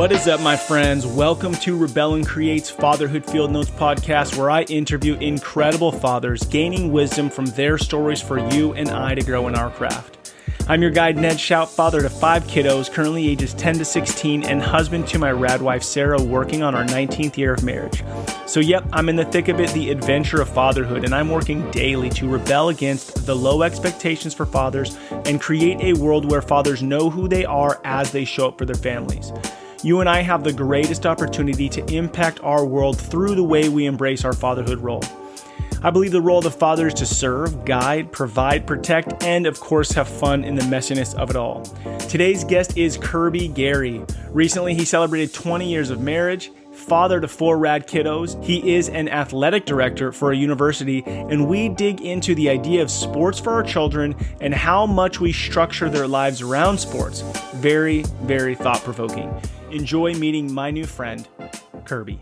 What is up, my friends? Welcome to Rebel Create's Fatherhood Field Notes podcast, where I interview incredible fathers, gaining wisdom from their stories for you and I to grow in our craft. I'm your guide, Ned Shout, father to five kiddos, currently ages 10 to 16, and husband to my rad wife, Sarah, working on our 19th year of marriage. So, yep, I'm in the thick of it, the adventure of fatherhood, and I'm working daily to rebel against the low expectations for fathers and create a world where fathers know who they are as they show up for their families. You and I have the greatest opportunity to impact our world through the way we embrace our fatherhood role. I believe the role of the father is to serve, guide, provide, protect, and of course have fun in the messiness of it all. Today's guest is Kirby Garry. Recently, he celebrated 20 years of marriage father to four rad kiddos. He is an athletic director for a university, and we dig into the idea of sports for our children and how much we structure their lives around sports. Very, very thought provoking. Enjoy meeting my new friend, Kirby.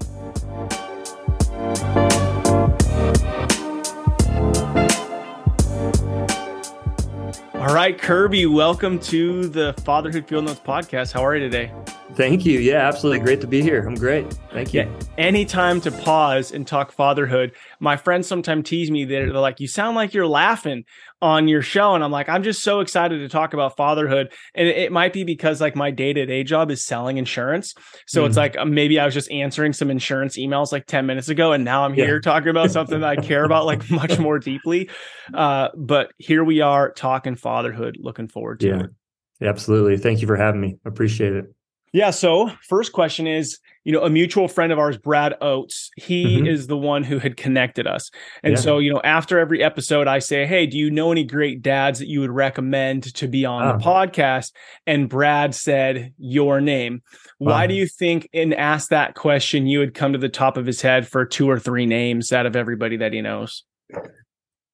All right, Kirby, welcome to the Fatherhood Field Notes podcast. How are you today? Thank you. Yeah, absolutely. Great to be here. I'm great. Thank you. Yeah, anytime to pause and talk fatherhood. My friends sometimes tease me. They're, they're like, you sound like you're laughing on your show. And I'm like, I'm just so excited to talk about fatherhood. And it, it might be because like my day to day job is selling insurance. So mm. it's like um, maybe I was just answering some insurance emails like 10 minutes ago. And now I'm here yeah. talking about something that I care about like much more deeply. Uh, but here we are talking fatherhood. Looking forward to yeah. it. Absolutely. Thank you for having me. Appreciate it. Yeah. So, first question is you know, a mutual friend of ours, Brad Oates, he mm-hmm. is the one who had connected us. And yeah. so, you know, after every episode, I say, Hey, do you know any great dads that you would recommend to be on oh. the podcast? And Brad said, Your name. Wow. Why do you think, and ask that question, you would come to the top of his head for two or three names out of everybody that he knows?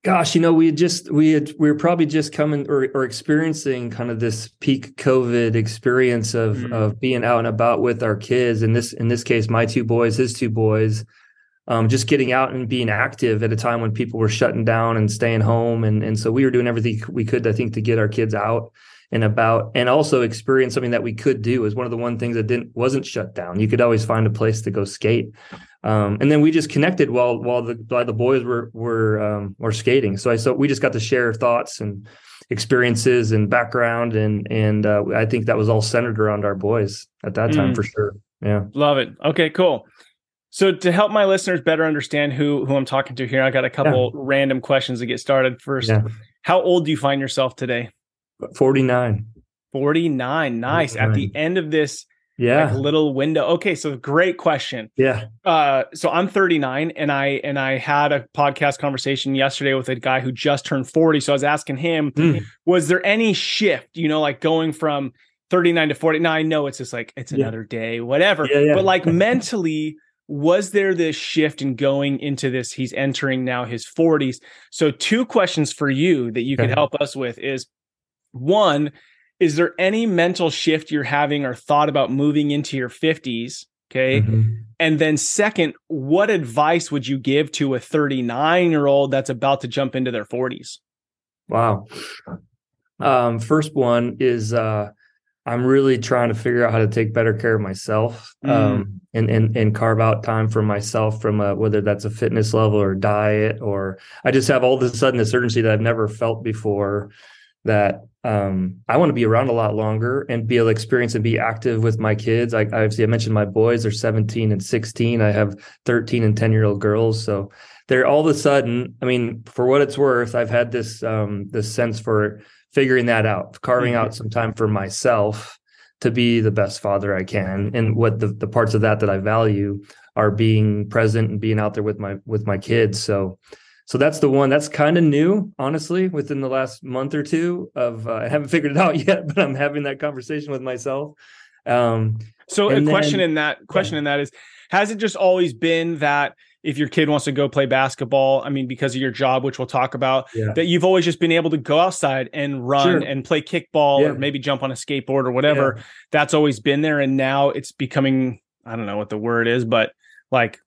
Gosh, you know, we had just we had we were probably just coming or, or experiencing kind of this peak COVID experience of mm-hmm. of being out and about with our kids. In this in this case, my two boys, his two boys, um, just getting out and being active at a time when people were shutting down and staying home, and and so we were doing everything we could, I think, to get our kids out and about, and also experience something that we could do. Is one of the one things that didn't wasn't shut down. You could always find a place to go skate. Um, and then we just connected while while the while the boys were were um, were skating. So I so we just got to share thoughts and experiences and background and and uh, I think that was all centered around our boys at that time mm. for sure. Yeah, love it. Okay, cool. So to help my listeners better understand who who I'm talking to here, I got a couple yeah. random questions to get started. First, yeah. how old do you find yourself today? Forty nine. 49 nice 49. at the end of this yeah. like little window. Okay so great question. Yeah. Uh so i'm 39 and i and i had a podcast conversation yesterday with a guy who just turned 40 so i was asking him mm. was there any shift you know like going from 39 to 49 no it's just like it's yeah. another day whatever yeah, yeah. but like mentally was there this shift in going into this he's entering now his 40s so two questions for you that you could help us with is one is there any mental shift you're having or thought about moving into your 50s okay. Mm-hmm. and then second what advice would you give to a 39 year old that's about to jump into their 40s wow. Um, first one is uh, i'm really trying to figure out how to take better care of myself mm. um, and, and and carve out time for myself from a, whether that's a fitness level or diet or i just have all of a sudden this urgency that i've never felt before that um, I want to be around a lot longer and be able to experience and be active with my kids. I obviously I mentioned my boys; they're 17 and 16. I have 13 and 10 year old girls, so they're all of a sudden. I mean, for what it's worth, I've had this um, this sense for figuring that out, carving mm-hmm. out some time for myself to be the best father I can, and what the the parts of that that I value are being present and being out there with my with my kids. So so that's the one that's kind of new honestly within the last month or two of uh, i haven't figured it out yet but i'm having that conversation with myself um, so a then, question in that question yeah. in that is has it just always been that if your kid wants to go play basketball i mean because of your job which we'll talk about yeah. that you've always just been able to go outside and run sure. and play kickball yeah. or maybe jump on a skateboard or whatever that's always been there and now it's becoming i don't know what the word is but like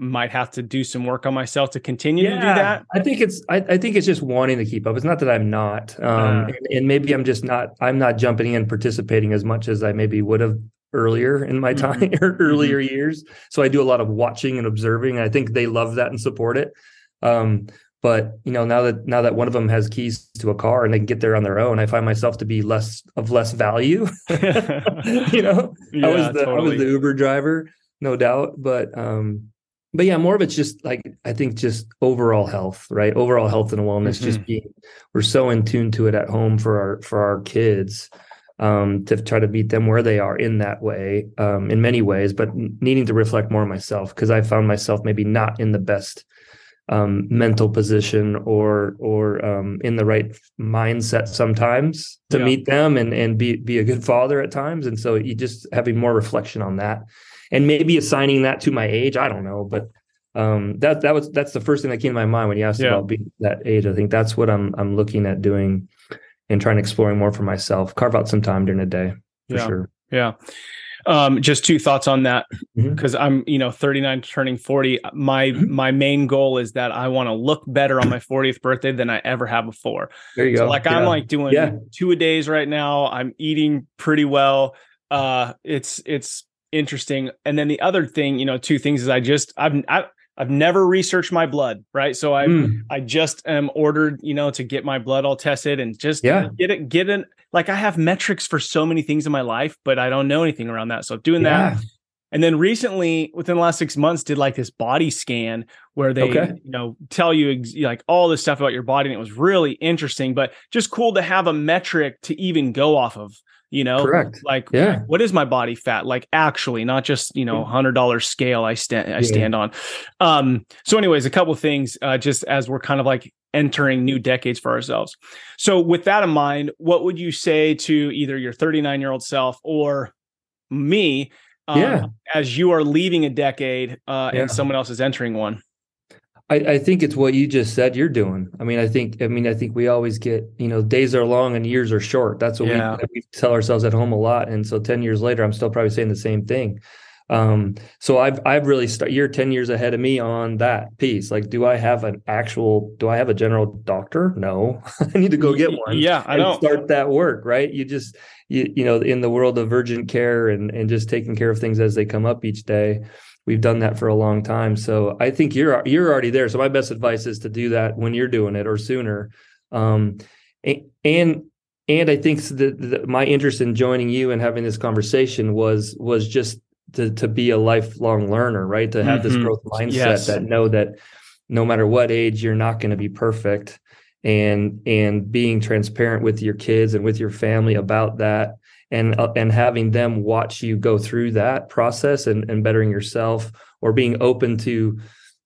might have to do some work on myself to continue yeah, to do that. I think it's I, I, think it's just wanting to keep up. It's not that I'm not. Um, uh, and, and, maybe I'm just not I'm not jumping in participating as much as I maybe would have earlier in my time Mhm. or earlier years. So I do a lot of watching and observing. And I think they love that and support it. Um, but you know, now that now that one of them has keys to a car and they can get there on their own, I find myself to be less of less value. you know, yeah, I was the I was the Uber driver, no doubt. But um, but yeah, more of it's just like I think just overall health, right? Overall health and wellness. Mm-hmm. Just being we're so in tune to it at home for our for our kids um, to try to meet them where they are in that way, um, in many ways, but needing to reflect more on myself because I found myself maybe not in the best um, mental position or or um, in the right mindset sometimes to Yeah. meet them and and be be a good father at times. And so you just having more reflection on that, and maybe assigning that to my age. I don't know, but um, that that was that's the first thing that came to my mind when you asked Yeah. about being that age. I think that's what I'm I'm looking at doing and trying to exploring more for myself. Carve out some time during the day for Yeah. sure. Yeah. Um, just two thoughts on that because I'm, you know, 39 turning 40. My Mhm. my main goal is that I want to look better on my 40th birthday than I ever have before. There you So go. like I'm like doing Yeah. two a days right now. I'm eating pretty well. Uh it's it's interesting. And then the other thing, you know, two things is I just I've I, I've never researched my blood, right? So I Mm. I just am ordered, you know, to get my blood all tested and just Yeah. get it get it like I have metrics for so many things in my life, but I don't know anything around that. So doing that and then recently, within the last six months, did like this body scan where they, Okay. you know, tell you ex- like all this stuff about your body, and it was really interesting. But just cool to have a metric to even go off of. You know, Correct. like Yeah. what is my body fat? Like actually, not just you know, hundred dollar scale I stand I stand on. Um. So, anyways, a couple things, uh, just as we're kind of like entering new decades for ourselves. So, with that in mind, what would you say to either your 39 year old self or me? um, Yeah. as you are leaving a decade uh, Yeah. and someone else is entering one. I, I think it's what you just said you're doing. I mean, I think I mean I think we always get, you know, days are long and years are short. That's what Yeah. we, we tell ourselves at home a lot. And so 10 years later, I'm still probably saying the same thing. Um, so I've I've really start you're 10 years ahead of me on that piece. Like, do I have an actual do I have a general doctor? No. I need to go get one. Yeah, I know. start that work, right? You just you you know, in the world of urgent care and and just taking care of things as they come up each day. We've done that for a long time. So I think you're you're already there. So my best advice is to do that when you're doing it or sooner. Um and and I think that my interest in joining you and having this conversation was was just to to be a lifelong learner, right? To have this Mhm. growth mindset Yes. that know that no matter what age you're not going to be perfect and and being transparent with your kids and with your family about that and uh, and having them watch you go through that process and, and bettering yourself or being open to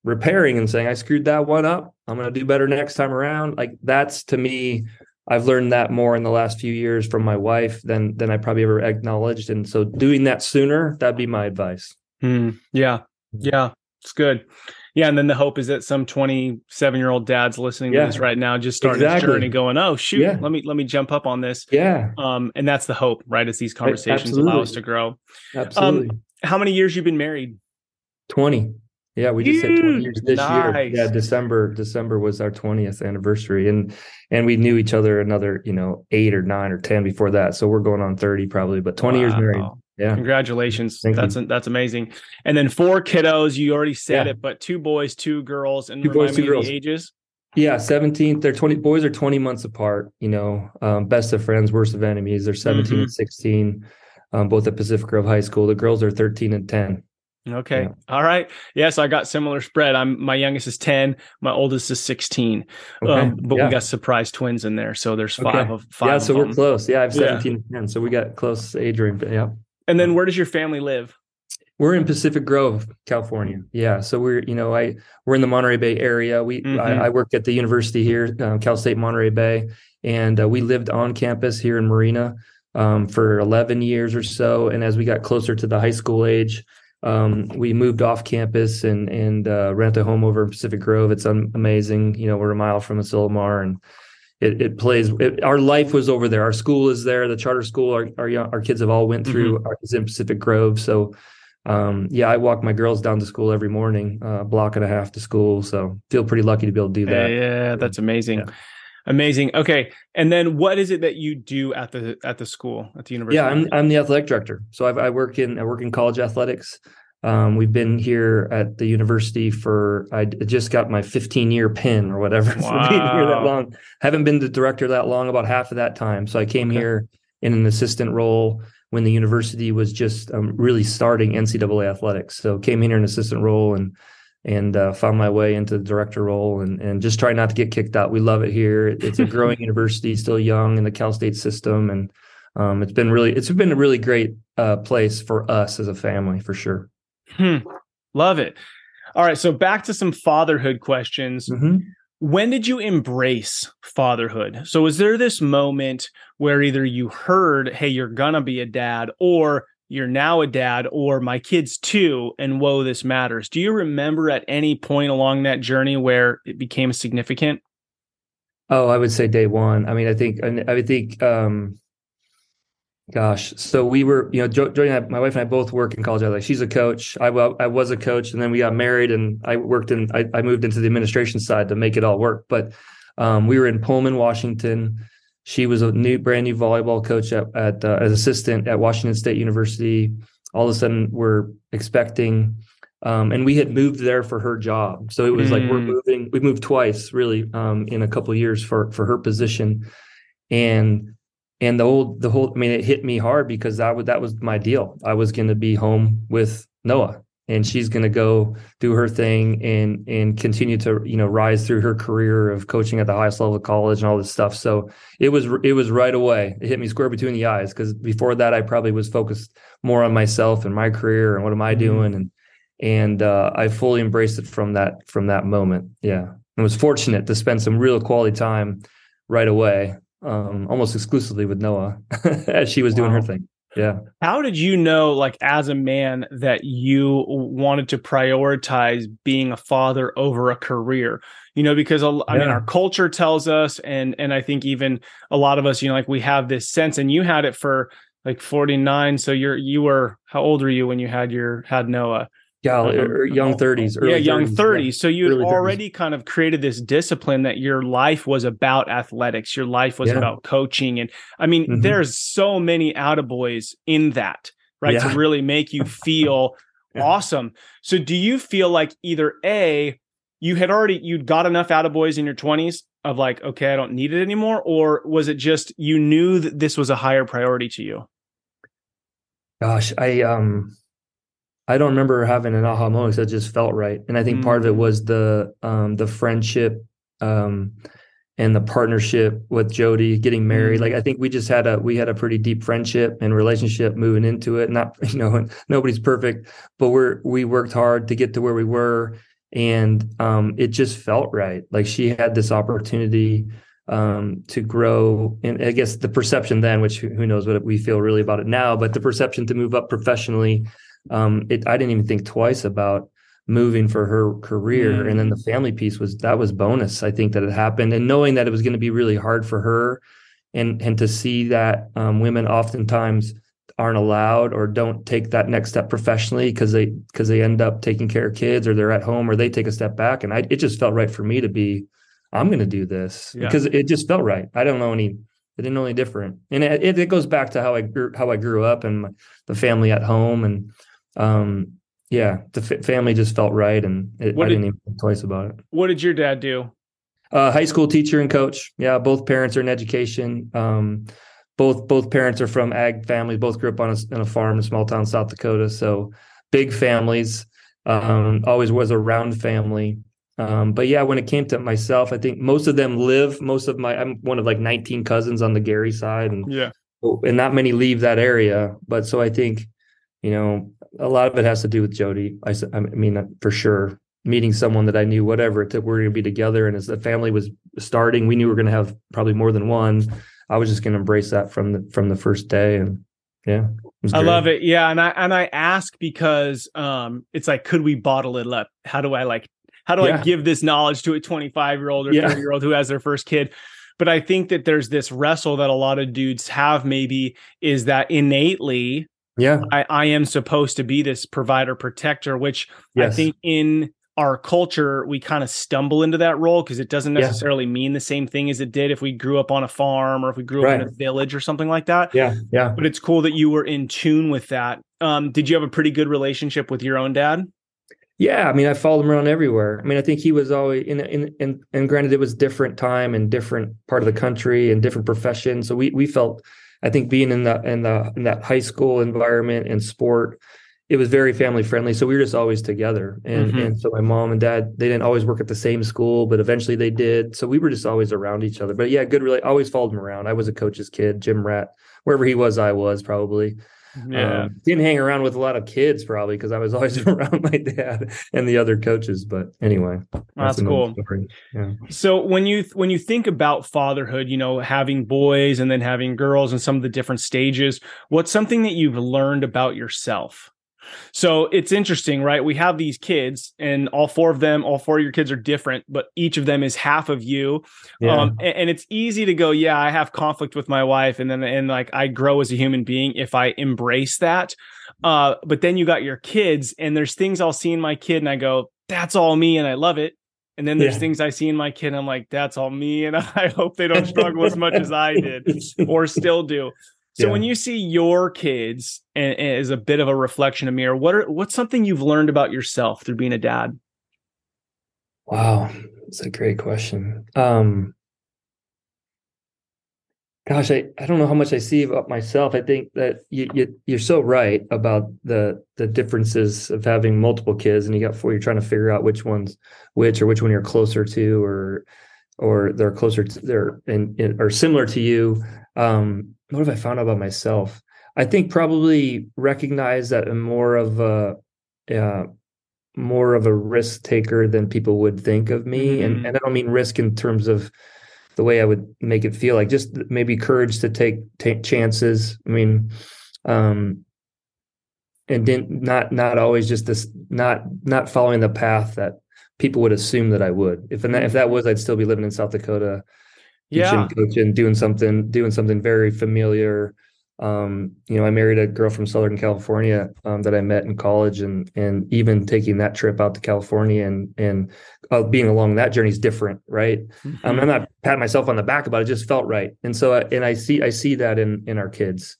repairing and saying i screwed that one up i'm going to do better next time around like that's to me i've learned that more in the last few years from my wife than than i probably ever acknowledged and so doing that sooner that'd be my advice Hmm. Yeah. Yeah. It's good. Yeah. And then the hope is that some 27 year old dad's listening Yeah. to this right now, just starting his Exactly. journey going, oh, shoot, Yeah. let me, let me jump up on this. yeah Um, and that's the hope, right? As these conversations allow us to grow. absolutely How many years you've been married? 20 yeah we just hit 20 years this Nice. year yeah december december was our 20th anniversary and and we knew each other another you know eight or nine or 10 before that so we're going on 30 probably but 20 years married Wow. Yeah Congratulations. Thank that's that's amazing. And then four kiddos, you already said Yeah. it, but two boys, two girls, and Two boys, two girls. the ages. yeah 17 they're 20 boys are 20 months apart you know um, best of friends worst of enemies they're 17 Mhm. and 16 um, both at pacific grove high school the girls are 13 and 10 Okay. Yeah. All right. Yes, I got similar spread. I'm my youngest is 10, my oldest is 16. okay Um, but yeah. we got surprise twins in there. So there's five Okay. of five. yeah of so we're close yeah i have Yeah. 17 and 10 so we got close age range yeah And then where does your family live? We're in Pacific Grove, California. Yeah, so we're you know I we're in the Monterey Bay area. We Mhm. I, I work at the university here, uh, Cal State Monterey Bay, and uh, we lived on campus here in Marina um, for 11 years or so. And as we got closer to the high school age, um, we moved off campus and and uh, rent a home over in Pacific Grove. It's um, amazing. You know, we're a mile from Asilomar and. It, it plays. It, our life was over there. Our school is there. The charter school. Our our, our kids have all went through. Our, is in Pacific Grove. So um, yeah, I walk my girls down to school every morning, uh, block and a half to school. So feel pretty lucky to be able to do that. Yeah, that's amazing. Yeah. Amazing. Okay. And then what is it that you do at the at the school at the university? Yeah, I'm I'm the athletic director. So I've, I work in I work in college athletics. Um, we've been here at the university for I just got my 15 year pin or whatever wow. for being here that long. Haven't been the director that long, about half of that time. So I came okay. here in an assistant role when the university was just um, really starting NCAA athletics. So came here in an assistant role and and uh, found my way into the director role and and just try not to get kicked out. We love it here. It's a growing university, still young in the Cal State system, and um, it's been really it's been a really great uh, place for us as a family for sure. Hmm. Love it. All right, so back to some fatherhood questions. Mm-hmm. When did you embrace fatherhood? So was there this moment where either you heard, "Hey, you're gonna be a dad," or you're now a dad or my kids too and whoa this matters do you remember at any point along that journey where it became significant oh i would say day one i mean i think i would think um gosh so we were you know Jody and I, my wife and i both work in college I like she's a coach I, I was a coach and then we got married and i worked in I, I moved into the administration side to make it all work but um, we were in pullman washington she was a new, brand new volleyball coach at, at uh, as assistant at Washington State University. All of a sudden, we're expecting, um, and we had moved there for her job. So it was mm. like we're mm. moving. We moved twice, really, um, in a couple of years for for her position, and and the whole the whole. I mean, it hit me hard because that was that was my deal. I was going to be home with Noah and she's going to go do her thing and and continue to you know rise through her career of coaching at the highest level of college and all this stuff so it was it was right away it hit me square between the eyes because before that i probably was focused more on myself and my career and what am i mm-hmm. doing and and uh, i fully embraced it from that from that moment yeah i was fortunate to spend some real quality time right away um, almost exclusively with noah as she was wow. doing her thing yeah. How did you know, like, as a man, that you wanted to prioritize being a father over a career? You know, because I yeah. mean, our culture tells us, and and I think even a lot of us, you know, like we have this sense, and you had it for like 49. So you're you were how old were you when you had your had Noah? Yeah, or young 30s. yeah, young 30s. 30s. Yeah. So you had already 30s. kind of created this discipline that your life was about athletics. Your life was yeah. about coaching. And I mean, mm-hmm. there's so many attaboys in that, right? Yeah. To really make you feel awesome. So do you feel like either A, you had already you'd got enough attaboys in your 20s of like, okay, I don't need it anymore? Or was it just you knew that this was a higher priority to you? Gosh, I um I don't remember having an aha moment that just felt right. And I think mm-hmm. part of it mm. was the um, the friendship um, and the partnership with Jody getting married. Mm-hmm. Like I think we just had a we had a pretty deep friendship and relationship moving into it. Not you know nobody's perfect, but we're we worked hard to get to where we were, and um, it just felt right. Like she had this opportunity um, to grow. And I guess the perception then, which who knows what we feel really about it now, but the perception to move up professionally um, it, I didn't even think twice about moving for her career. Mm. And then the family piece was that was bonus. I think that it happened, and knowing that it was going to be really hard for her, and and to see that um, women oftentimes aren't allowed or don't take that next step professionally because they because they end up taking care of kids or they're at home or they take a step back. And I it just felt right for me to be. I'm going to do this yeah. because it just felt right. I don't know any it didn't know any different. And it, it goes back to how I grew, how I grew up and my, the family at home and um, yeah, the f- family just felt right, and it, I did, didn't even think twice about it. What did your dad do? Uh, high school teacher and coach. Yeah, both parents are in education. Um, both both parents are from ag families. Both grew up on a, a farm in small town South Dakota. So big families. Um, always was a round family. Um, but yeah, when it came to myself, I think most of them live. Most of my I'm one of like 19 cousins on the Garry side, and yeah, and not many leave that area. But so I think, you know, a lot of it has to do with Jody. I, I mean, for sure, meeting someone that I knew, whatever that we are going to be together. And as the family was starting, we knew we were going to have probably more than one. I was just going to embrace that from the from the first day, and yeah, I love it. Yeah, and I and I ask because um, it's like, could we bottle it up? How do I like? How do yeah. I give this knowledge to a 25 year old or 30 year old who has their first kid? But I think that there's this wrestle that a lot of dudes have. Maybe is that innately yeah. I, I am supposed to be this provider protector which yes. i think in our culture we kind of stumble into that role because it doesn't necessarily yeah. mean the same thing as it did if we grew up on a farm or if we grew up right. in a village or something like that. Yeah yeah. But it's cool that you were in tune with that. Um, did you have a pretty good relationship with your own dad? Yeah i mean i followed him around everywhere. I mean i think he was always in in, in and granted it was different time and different part of the country and different profession so we we felt i think being in the in the in that high school environment and sport it was very family friendly. So we were just always together. And mm-hmm. and so my mom and dad, they didn't always work at the same school, but eventually they did. So we were just always around each other. But yeah, good really always followed him around. I was a coach's kid, gym rat. Wherever he was, I was probably. Yeah. Um, didn't hang around with a lot of kids probably because I was always around my dad and the other coaches. But anyway, that's, that's cool. Yeah. So when you when you think about fatherhood, you know, having boys and then having girls and some of the different stages, what's something that you've learned about yourself? So it's interesting, right? We have these kids, and all four of them, all four of your kids are different, but each of them is half of you. Yeah. Um, and, and, it's easy to go, yeah, I have conflict with my wife, and then and like I grow as a human being if I embrace that. Uh, but then you got your kids, and there's things I'll see in my kid, and I go, that's all me, and I love it. And then there's yeah. things I see in my kid, and I'm like, that's all me, and I hope they don't struggle as much as I did or still do. So yeah. when you see your kids and, and as a bit of a reflection of mirror, what are what's something you've learned about yourself through being a dad? Wow, that's a great question. Um, gosh, I, I don't know how much I see about myself. I think that you, you you're so right about the the differences of having multiple kids, and you got four. You're trying to figure out which one's which, or which one you're closer to, or or they're closer to they're and or similar to you. Um, what have I found out about myself? I think probably recognize that I'm more of a uh, more of a risk taker than people would think of me, mm-hmm. and and I don't mean risk in terms of the way I would make it feel like just maybe courage to take take chances. I mean, um, and didn't not not always just this not not following the path that people would assume that I would. If that, if that was, I'd still be living in South Dakota yeah. coaching, doing something, doing something very familiar. Um, you know, I married a girl from Southern California um, that I met in college, and and even taking that trip out to California and and uh, being along that journey is different, right? Mm-hmm. Um, I'm not patting myself on the back about it; it just felt right. And so, and I see I see that in in our kids.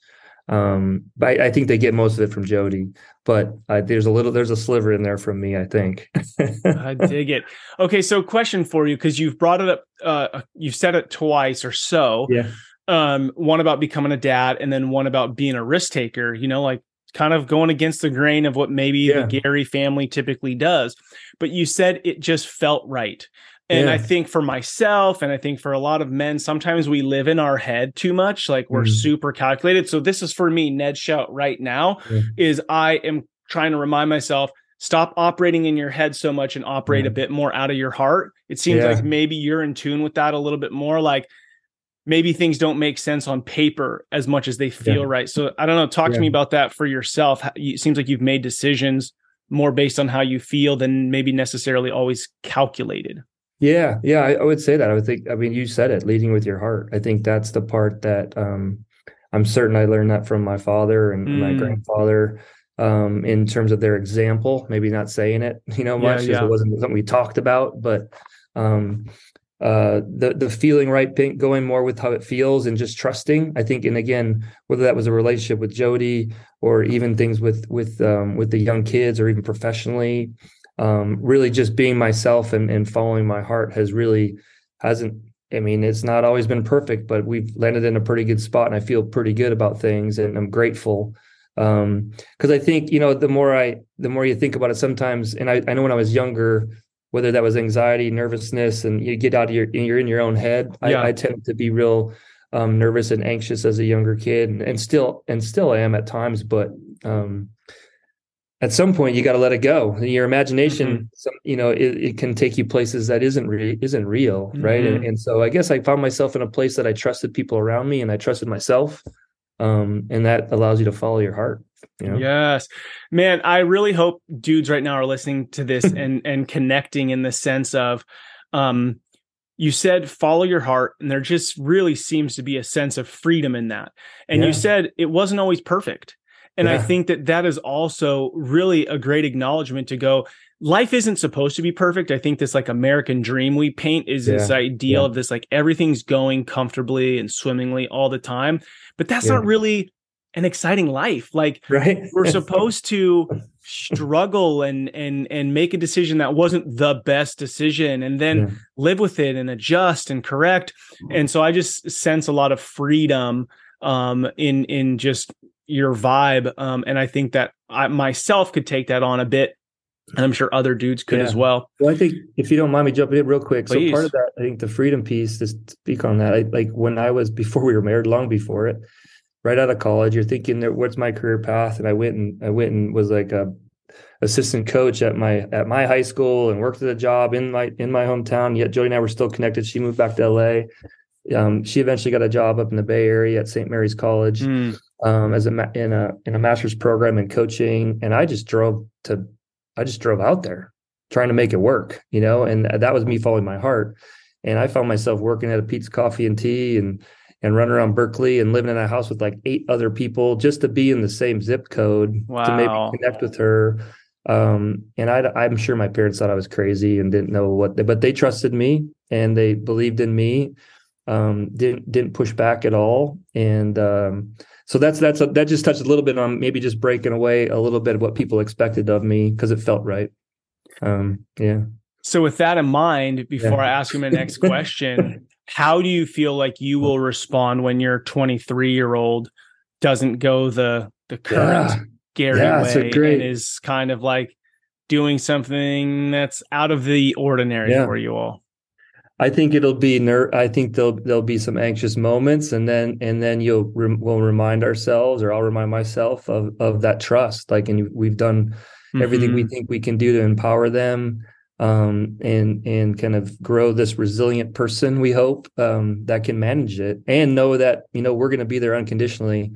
Um, but I, I, think they get most of it from Jody, but uh, there's a little, there's a sliver in there from me, I think. I dig it. Okay. So question for you, cause you've brought it up, uh, you've said it twice or so. Yeah. Um, one about becoming a dad and then one about being a risk taker, you know, like kind of going against the grain of what maybe yeah. the Garry family typically does. But you said it just felt right. And yeah. I think for myself, and I think for a lot of men, sometimes we live in our head too much, like we're mm. super calculated. So this is for me, Ned Shout right now, yeah. is I am trying to remind myself, stop operating in your head so much and operate a bit more out of your heart. It seems yeah. like maybe you're in tune with that a little bit more. Like maybe things don't make sense on paper as much as they feel right. So I don't know. Talk to me about that for yourself. It seems like you've made decisions more based on how you feel than maybe necessarily always calculated. Yeah, yeah, I, I, would say that. I would think. I mean, you said it, leading with your heart. I think that's the part that um, I'm certain I learned that from my father and mm. my grandfather. Um, in terms of their example, maybe not saying it, you know, much yeah, yeah. it wasn't something we talked about, but um, uh, the the feeling right, going more with how it feels and just trusting. I think, and again, whether that was a relationship with Jody or even things with with um, with the young kids or even professionally, um, really just being myself and, and following my heart has really hasn't I mean, it's not always been perfect, but we've landed in a pretty good spot and I feel pretty good about things and I'm grateful. Um, cause I think, you know, the more I, the more you think about it sometimes, and I, I know when I was younger, whether that was anxiety, nervousness, and you get out of your, you're in your own head. Yeah. I, I tend to be real, um, nervous and anxious as a younger kid and, and still, and still I am at times, but, um, at some point you got to let it go your imagination mm-hmm. some, you know it, it, can take you places that isn't re- isn't real mm-hmm. right and, and, so i guess i found myself in a place that i trusted people around me and i trusted myself um, and that allows you to follow your heart you know? yes man i really hope dudes right now are listening to this and and connecting in the sense of um you said follow your heart and there just really seems to be a sense of freedom in that and yeah. you said it wasn't always perfect And Yeah. I think that that is also really a great acknowledgement to go, life isn't supposed to be perfect. I think this like American dream we paint is this ideal Yeah. of this like everything's going comfortably and swimmingly all the time. But that's Yeah. not really an exciting life. Like right we're supposed to struggle and and and make a decision that wasn't the best decision and then Yeah. live with it and adjust and correct and so i just sense a lot of freedom um in in just your vibe um and i think that i myself could take that on a bit and i'm sure other dudes could as well Well, I think if you don't mind me jumping in real quick, so part of that, I think the freedom piece to speak on that, I, like when I was before we were married, long before it, right out of college, you're thinking that what's my career path, and I went and I went and was like a assistant coach at my at my high school and worked at a job in my in my hometown. Yet Jody and I were still connected. She moved back to LA. Um, she eventually got a job up in the Bay Area at St. Mary's College Mm, um, as a ma- in a in a master's program in coaching, and I just drove to, I just drove out there trying to make it work, you know, and that was me following my heart, and I found myself working at a Peet's Coffee and Tea and and running around Berkeley and living in a house with like eight other people just to be in the same zip code to Wow. maybe connect with her. Um, and I, I'm sure my parents thought I was crazy and didn't know what, but they trusted me and they believed in me um didn't didn't push back at all and um so that's that's a, that just touched a little bit on maybe just breaking away a little bit of what people expected of me because it felt right um yeah so with that in mind before Yeah. i ask you my next question how do you feel like you will respond when your 23 year old doesn't go the the current yeah Garry Yeah, way great- and is kind of like doing something that's out of the ordinary Yeah. for you all. I think it'll be ner- i think there'll there'll be some anxious moments and then and then you'll rem- we'll remind ourselves or i'll remind myself of of that trust like and we've done everything we Mhm. think we can do to empower them um, and and kind of grow this resilient person we hope um, that can manage it and know that you know we're going to be there unconditionally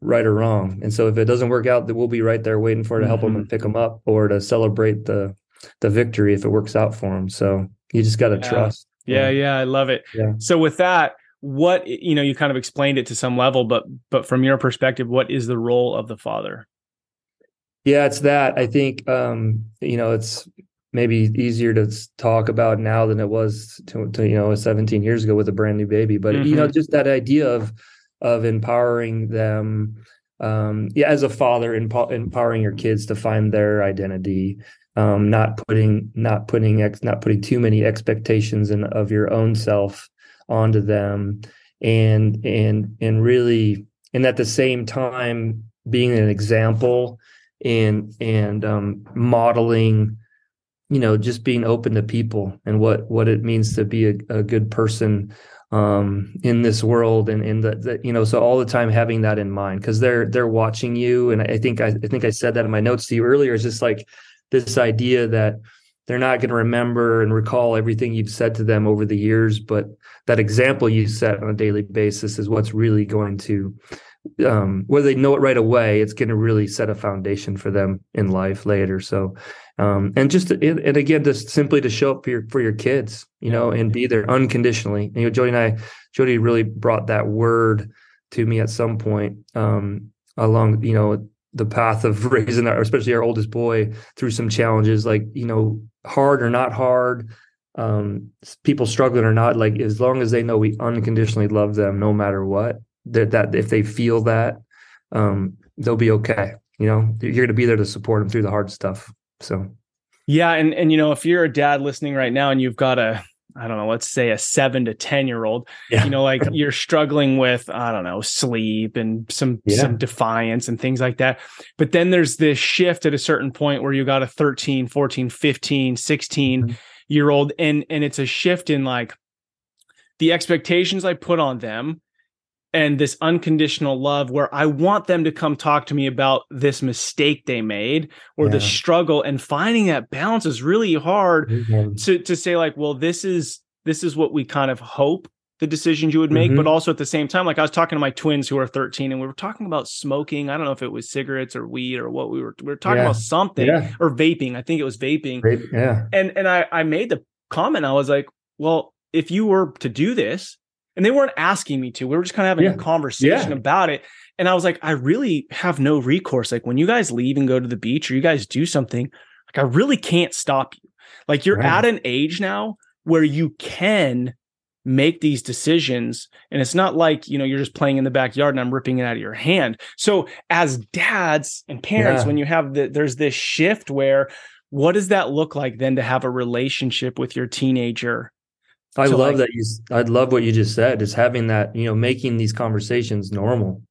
right or wrong and so if it doesn't work out that we'll be right there waiting for to help them Mhm. and pick them up or to celebrate the the victory if it works out for them so you just got to Yeah. trust Yeah, yeah, I love it. Yeah. So with that, what you know, you kind of explained it to some level, but but from your perspective, what is the role of the father? Yeah, it's that. I think um, you know, it's maybe easier to talk about now than it was to, to you know 17 years ago with a brand new baby. But you know, just that idea of of empowering them, um, yeah, as a father, empo- empowering your kids to find their identity, um, not putting not putting ex, not putting too many expectations in, of your own self onto them, and and and really, and at the same time being an example and and um, modeling you know just being open to people and what what it means to be a, a good person um in this world and in the, the you know so all the time having that in mind because they're they're watching you. And i think I, I think i said that in my notes to you earlier. It's just like this idea that they're not going to remember and recall everything you've said to them over the years but that example you set on a daily basis is what's really going to um, whether they know it right away, it's going to really set a foundation for them in life later. So, um, and just and, again, just simply to show up for your for your kids, you know, and be there unconditionally. And, you know, Jody and I, Jody really brought that word to me at some point um, along, you know, the path of raising our, especially our oldest boy, through some challenges, like you know, hard or not hard. Um, people struggling or not, like as long as they know we unconditionally love them, no matter what, that that if they feel that um they'll be okay you know you're going to be there to support them through the hard stuff so Yeah, and and you know, if you're a dad listening right now and you've got a I don't know, let's say a seven to ten year old, Yeah. you know, like you're struggling with, I don't know, sleep and some Yeah. some defiance and things like that. But then there's this shift at a certain point where you got a 13, 14, 15, 16 Mhm. year old and and it's a shift in like the expectations I put on them and this unconditional love where I want them to come talk to me about this mistake they made or the struggle. And finding that balance is really hard Mm-hmm. to to say like well this is this is what we kind of hope the decisions you would make. Mhm. but also at the same time like I was talking to my twins who are 13 and we were talking about smoking. I don't know if it was cigarettes or weed or what we were we were talking Yeah. about something yeah. or vaping. I think it was vaping. Great yeah. And and I I made the comment. I was like well if you were to do this and they weren't asking me to we were just kind of having Yeah. a conversation Yeah. about it And I was like, I really have no recourse. Like when you guys leave and go to the beach or you guys do something, like I really can't stop you. Like you're right. at an age now where you can make these decisions and it's not like you know you're just playing in the backyard and i'm ripping it out of your hand so as dads and parents yeah. when you have the there's this shift where what does that look like then to have a relationship with your teenager i love like, that you i love what you just said is having that you know making these conversations normal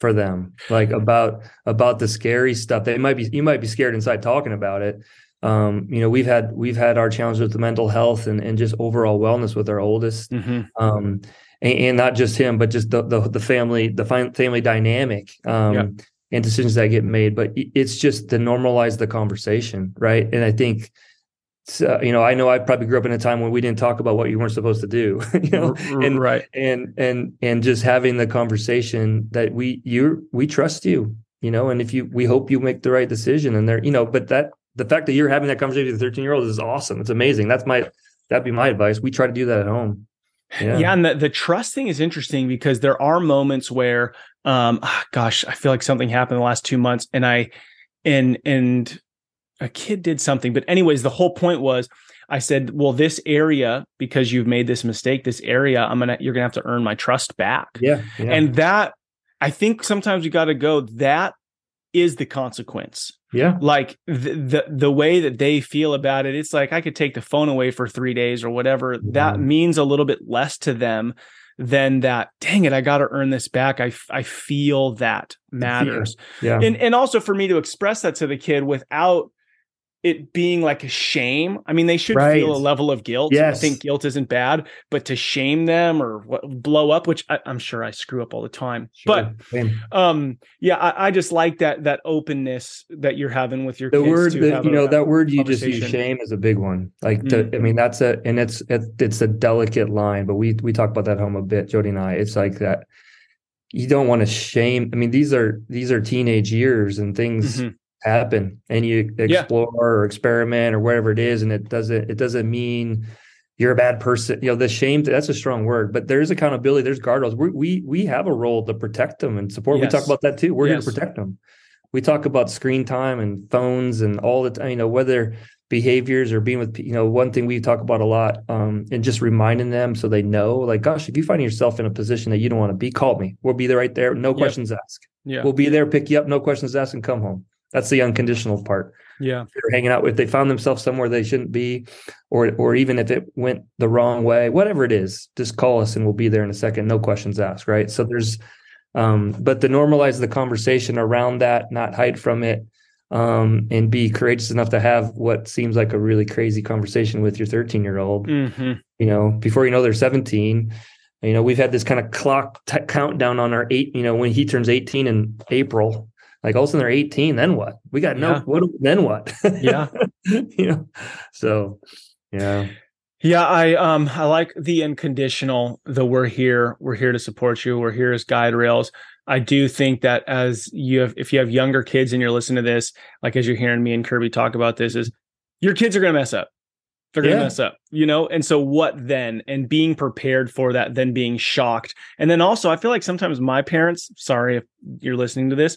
for them like about about the scary stuff they might be you might be scared inside talking about it um, you know we've had we've had our challenges with the mental health and, and just overall wellness with our oldest mm-hmm. um, and, and, not just him but just the the, the family the family dynamic um, yeah. and decisions that get made but it's just to normalize the conversation right and i think uh, you know i know i probably grew up in a time when we didn't talk about what you weren't supposed to do you know and right and and and just having the conversation that we you we trust you you know and if you we hope you make the right decision and there you know but that the fact that you're having that conversation with a 13 year old is awesome. It's amazing. That's my that'd be my advice. We try to do that at home. Yeah. yeah, and the, the trust thing is interesting because there are moments where um oh gosh, I feel like something happened in the last two months and I and and a kid did something. But anyways, the whole point was I said, well, this area, because you've made this mistake, this area, I'm gonna you're gonna have to earn my trust back. Yeah. yeah. And that I think sometimes you got to go, that is the consequence. Yeah. Like the, the, the way that they feel about it, it's like I could take the phone away for 3 days or whatever. Yeah. That mm-hmm. means a little bit less to them than that dang it I got to earn this back. I I feel that matters. Yeah. And and also for me to express that to the kid without it being like a shame. I mean, they should right. feel a level of guilt. Yes. I think guilt isn't bad, but to shame them or what, blow up, which I, am sure I screw up all the time. Sure. But um, yeah, I, I, just like that that openness that you're having with your the word that, you know that word you just use shame is a big one. Like mm-hmm. I mean, that's a and it's it, it's a delicate line, but we we talk about that home a bit, Jody and I. It's like that you don't want to shame. I mean, these are these are teenage years and things. Mm-hmm happen and you explore yeah. or experiment or whatever it is and it doesn't it doesn't mean you're a bad person you know the shame that's a strong word but there's accountability there's guardrails we we, we have a role to protect them and support yes. we talk about that too we're yes. here to protect them we talk about screen time and phones and all the time you know whether behaviors or being with you know one thing we talk about a lot um, and just reminding them so they know like gosh if you find yourself in a position that you don't want to be call me we'll be there right there no yep. questions asked yeah we'll be there pick you up no questions asked and come home that's the unconditional part. Yeah. If they're hanging out if they found themselves somewhere they shouldn't be, or or even if it went the wrong way, whatever it is, just call us and we'll be there in a second. No questions asked. Right. So there's um, but to normalize the conversation around that, not hide from it, um, and be courageous enough to have what seems like a really crazy conversation with your 13 year old. Mm-hmm. You know, before you know they're 17. You know, we've had this kind of clock t- countdown on our eight. You know, when he turns 18 in April, like all of a sudden they're 18 then what? We got no yeah. what then what? Yeah. You know so yeah. Yeah i um i like the unconditional the we're here we're here to support you we're here as guide rails. I do think that as you have if you have younger kids and you're listening to this like as you're hearing me and kirby talk about this is your kids are going to mess up they're gonna yeah. mess up, you know? And so what then? And being prepared for that, then being shocked. And then also I feel like sometimes my parents, sorry if you're listening to this,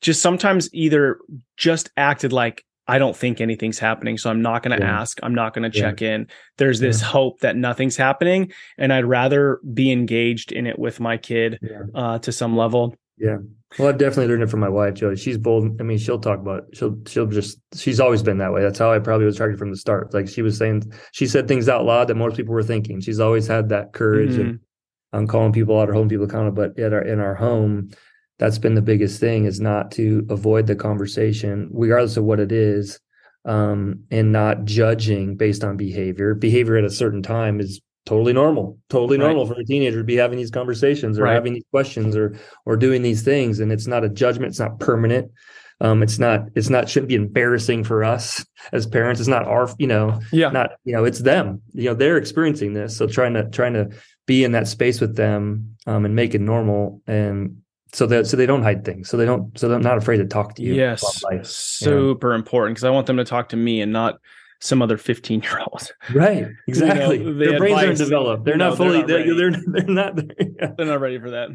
just sometimes either just acted like I don't think anything's happening. So I'm not going to yeah. ask. I'm not going to check in. There's this hope that nothing's happening. And I'd rather be engaged in it with my kid uh, to some level. Yeah. Well, I've definitely learned it from my wife, Jody. She's bold. I mean, she'll talk about it. she'll she'll just she's always been that way. That's how I probably was attracted from the start. Like she was saying, she said things out loud that most people were thinking. She's always had that courage mm-hmm. and I'm calling people out or holding people accountable. But at our in our home, that's been the biggest thing is not to avoid the conversation, regardless of what it is, um, and not judging based on behavior. Behavior at a certain time is totally normal. Totally normal right. for a teenager to be having these conversations or right. having these questions or or doing these things and it's not a judgment it's not permanent. Um it's not it's not shouldn't be embarrassing for us as parents. It's not our you know yeah. not you know it's them. You know they're experiencing this so trying to trying to be in that space with them um and make it normal and so that so they don't hide things. So they don't so they're not afraid to talk to you yes. super important because i want them to talk to me and not some other 15 year olds. Right. Exactly. You know, Their brains aren't developed. They're no, not fully, they're not, they're, they're, not, yeah. they're not ready for that.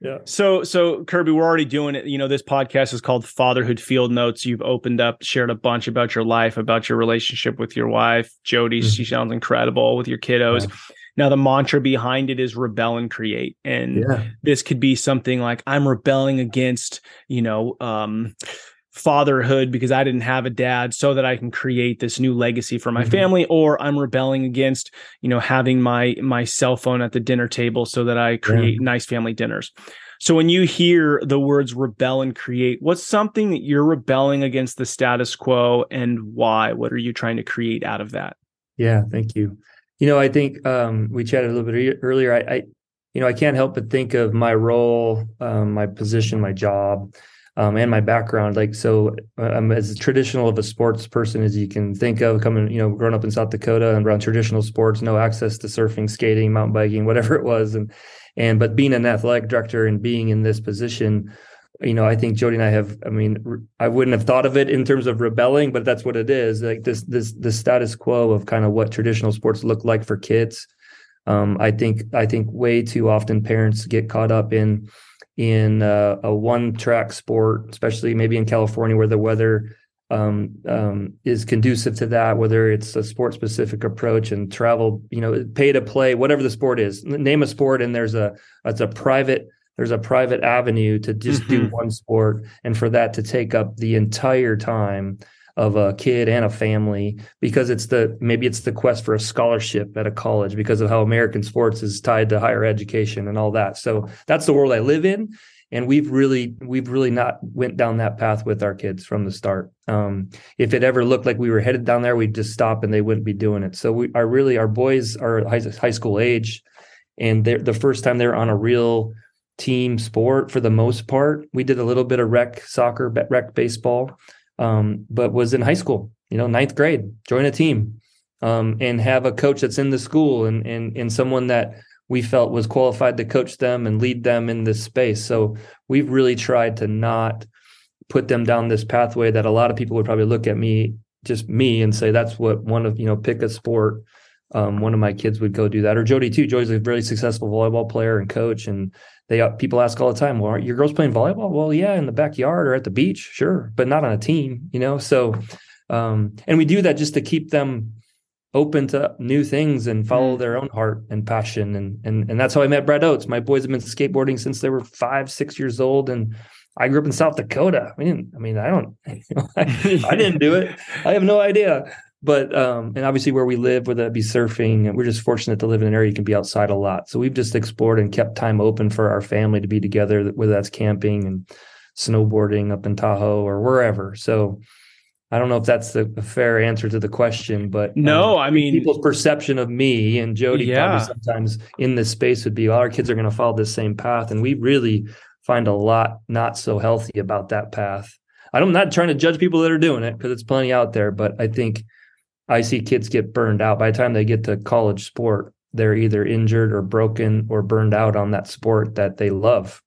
Yeah. So, so Kirby, we're already doing it. You know, this podcast is called Fatherhood Field Notes. You've opened up, shared a bunch about your life, about your relationship with your wife, Jody. Mm-hmm. She sounds incredible with your kiddos. Yeah. Now, the mantra behind it is rebel and create. And yeah. this could be something like, I'm rebelling against, you know, um, fatherhood because I didn't have a dad so that I can create this new legacy for my mm-hmm. family or I'm rebelling against you know having my my cell phone at the dinner table so that I create yeah. nice family dinners. So when you hear the words rebel and create what's something that you're rebelling against the status quo and why what are you trying to create out of that? Yeah, thank you. You know, I think um, we chatted a little bit earlier I, I you know, I can't help but think of my role, um, my position, my job um, and my background. Like, so uh, I'm as traditional of a sports person as you can think of. Coming, you know, growing up in South Dakota and around traditional sports, no access to surfing, skating, mountain biking, whatever it was, and and but being an athletic director and being in this position, you know, I think Jody and I have. I mean, I wouldn't have thought of it in terms of rebelling, but that's what it is. Like this, this, the status quo of kind of what traditional sports look like for kids. Um, I think I think way too often parents get caught up in in uh, a one track sport, especially maybe in California where the weather um, um, is conducive to that, whether it's a sport specific approach and travel, you know, pay to play, whatever the sport is, name a sport and there's a, it's a private, there's a private avenue to just mm-hmm. do one sport and for that to take up the entire time of a kid and a family because it's the maybe it's the quest for a scholarship at a college because of how American sports is tied to higher education and all that. So that's the world I live in. And we've really we've really not went down that path with our kids from the start. Um, if it ever looked like we were headed down there we'd just stop and they wouldn't be doing it. So we are really our boys are high, high school age and the first time they're on a real team sport for the most part. We did a little bit of rec soccer rec baseball um, but was in high school, you know, ninth grade, join a team, um, and have a coach that's in the school and and and someone that we felt was qualified to coach them and lead them in this space. So we've really tried to not put them down this pathway that a lot of people would probably look at me, just me, and say that's what one of you know pick a sport. Um, one of my kids would go do that, or Jody too. Jody's a really successful volleyball player and coach, and they uh, people ask all the time, well, are your girls playing volleyball? Well, yeah, in the backyard or at the beach, sure, but not on a team, you know. So, um, and we do that just to keep them open to new things and follow mm. their own heart and passion, and and and that's how I met Brad Oates. My boys have been skateboarding since they were five, six years old, and I grew up in South Dakota. I mean, I mean, I don't, I, I didn't do it. I have no idea but um, and obviously where we live, whether it be surfing, we're just fortunate to live in an area you can be outside a lot. So we've just explored and kept time open for our family to be together, whether that's camping and snowboarding up in Tahoe or wherever. So I don't know if that's the, a fair answer to the question, but no, um, I mean people's perception of me and Jody yeah. probably sometimes in this space would be, well, our kids are going to follow the same path, and we really find a lot not so healthy about that path. I'm not trying to judge people that are doing it because it's plenty out there, but I think I see kids get burned out by the time they get to college sport. They're either injured or broken or burned out on that sport that they love.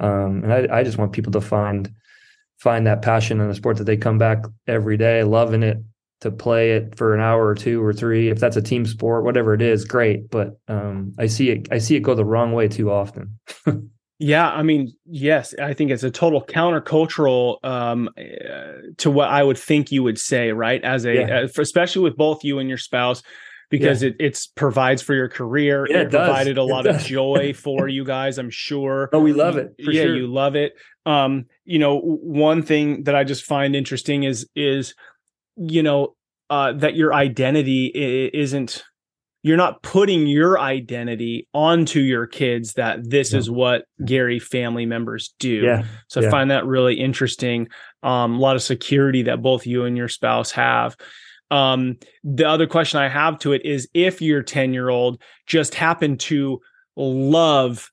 Um, and I, I just want people to find find that passion in the sport that they come back every day loving it to play it for an hour or two or three if that's a team sport whatever it is great but um, i see it i see it go the wrong way too often Yeah, I mean, yes, I think it's a total countercultural um, uh, to what I would think you would say, right? As a, yeah. uh, especially with both you and your spouse, because yeah. it it's provides for your career. Yeah, it, it provided a it lot does. of joy for you guys, I'm sure. Oh, we love it. yeah, sure. you love it. Um, you know, one thing that I just find interesting is is you know uh, that your identity isn't you're not putting your identity onto your kids that this is what Garry family members do. Yeah. So yeah. I find that really interesting. Um, a lot of security that both you and your spouse have. Um, the other question I have to it is if your 10 year old just happened to love